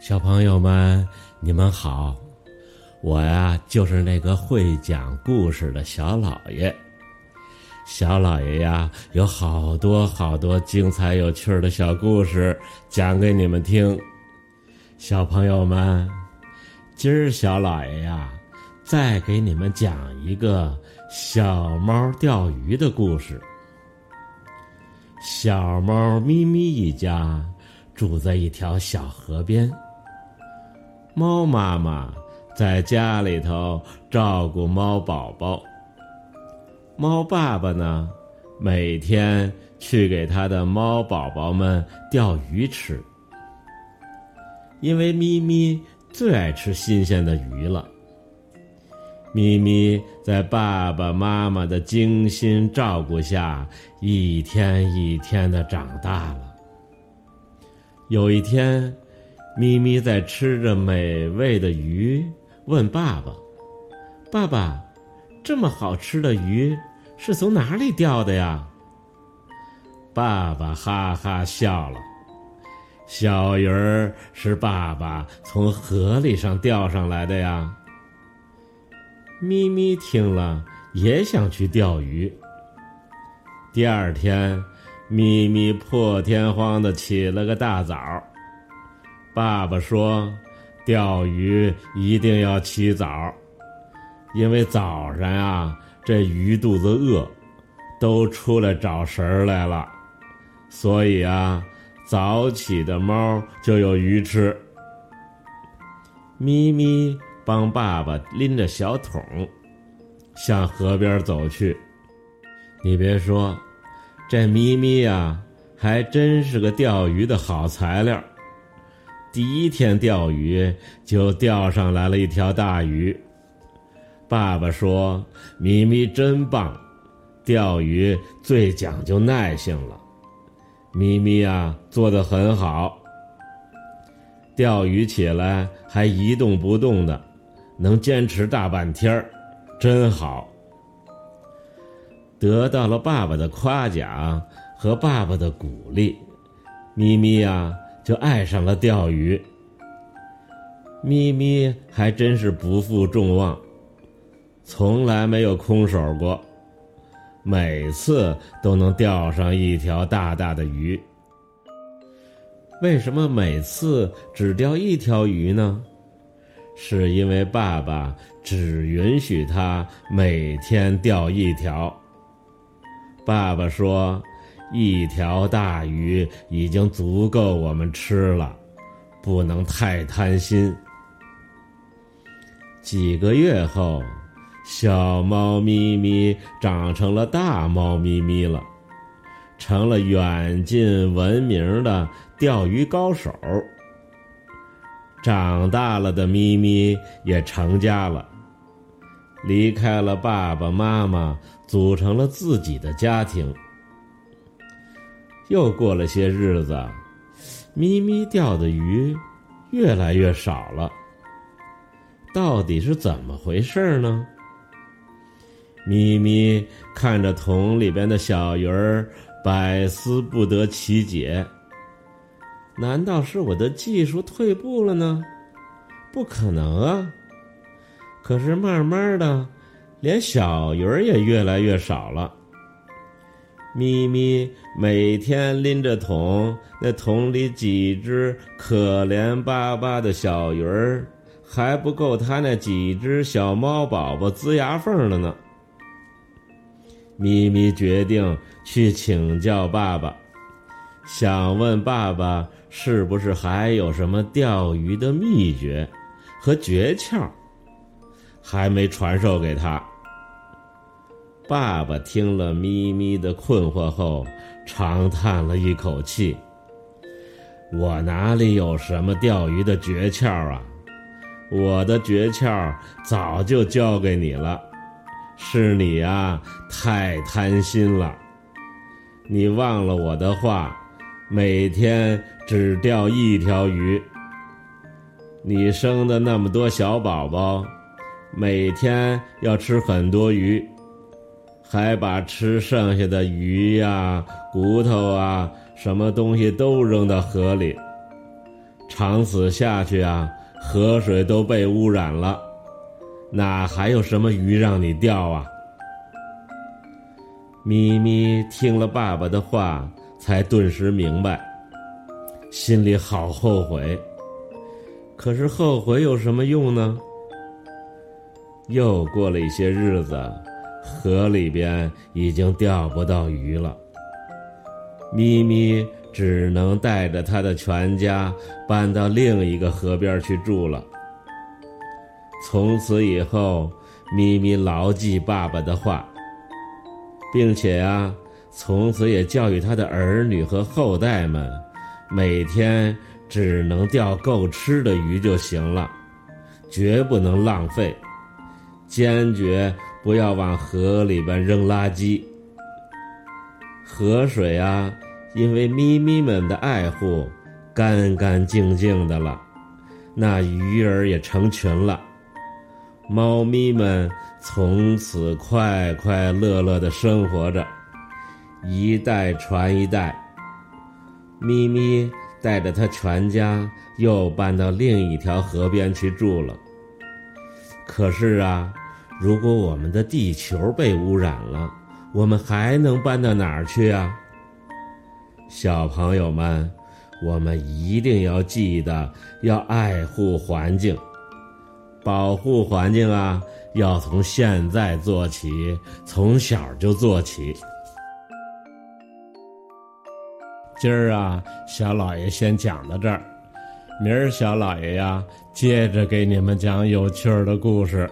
小朋友们，你们好！我呀，就是那个会讲故事的小老爷。小老爷呀，有好多好多精彩有趣的小故事讲给你们听。小朋友们，今儿小老爷呀，再给你们讲一个小猫钓鱼的故事。小猫咪咪一家住在一条小河边。猫妈妈在家里头照顾猫宝宝，猫爸爸呢，每天去给他的猫宝宝们钓鱼吃。因为咪咪最爱吃新鲜的鱼了。咪咪在爸爸妈妈的精心照顾下，一天一天的长大了。有一天。咪咪在吃着美味的鱼，问爸爸：“爸爸，这么好吃的鱼是从哪里钓的呀？”爸爸哈哈笑了：“小鱼儿是爸爸从河里上钓上来的呀。”咪咪听了也想去钓鱼。第二天，咪咪破天荒的起了个大早。爸爸说：“钓鱼一定要起早，因为早上啊，这鱼肚子饿，都出来找食儿来了，所以啊，早起的猫就有鱼吃。”咪咪帮爸爸拎着小桶，向河边走去。你别说，这咪咪呀，还真是个钓鱼的好材料。第一天钓鱼就钓上来了一条大鱼。爸爸说：“咪咪真棒，钓鱼最讲究耐性了。咪咪呀，做的很好。钓鱼起来还一动不动的，能坚持大半天儿，真好。”得到了爸爸的夸奖和爸爸的鼓励，咪咪呀。就爱上了钓鱼。咪咪还真是不负众望，从来没有空手过，每次都能钓上一条大大的鱼。为什么每次只钓一条鱼呢？是因为爸爸只允许他每天钓一条。爸爸说。一条大鱼已经足够我们吃了，不能太贪心。几个月后，小猫咪咪长成了大猫咪咪了，成了远近闻名的钓鱼高手。长大了的咪咪也成家了，离开了爸爸妈妈，组成了自己的家庭。又过了些日子，咪咪钓的鱼越来越少了。到底是怎么回事呢？咪咪看着桶里边的小鱼儿，百思不得其解。难道是我的技术退步了呢？不可能啊！可是慢慢的，连小鱼儿也越来越少了。咪咪每天拎着桶，那桶里几只可怜巴巴的小鱼儿，还不够它那几只小猫宝宝呲牙缝的呢。咪咪决定去请教爸爸，想问爸爸是不是还有什么钓鱼的秘诀和诀窍，还没传授给他。爸爸听了咪咪的困惑后，长叹了一口气：“我哪里有什么钓鱼的诀窍啊？我的诀窍早就教给你了，是你啊太贪心了。你忘了我的话，每天只钓一条鱼。你生的那么多小宝宝，每天要吃很多鱼。”还把吃剩下的鱼呀、骨头啊、什么东西都扔到河里，长此下去啊，河水都被污染了，哪还有什么鱼让你钓啊？咪咪听了爸爸的话，才顿时明白，心里好后悔。可是后悔有什么用呢？又过了一些日子，河里边已经钓不到鱼了。咪咪只能带着他的全家搬到另一个河边去住了。从此以后，咪咪牢记爸爸的话，并且啊，从此也教育他的儿女和后代们，每天。只能钓够吃的鱼就行了，绝不能浪费，坚决不要往河里边扔垃圾。河水啊，因为咪咪们的爱护，干干净净的了，那鱼儿也成群了，猫咪们从此快快乐乐的生活着，一代传一代，咪咪。带着他全家又搬到另一条河边去住了。可是啊，如果我们的地球被污染了，我们还能搬到哪儿去啊？小朋友们，我们一定要记得要爱护环境，保护环境啊，要从现在做起，从小就做起。今儿啊，小老爷先讲到这儿，明儿小老爷呀，接着给你们讲有趣儿的故事。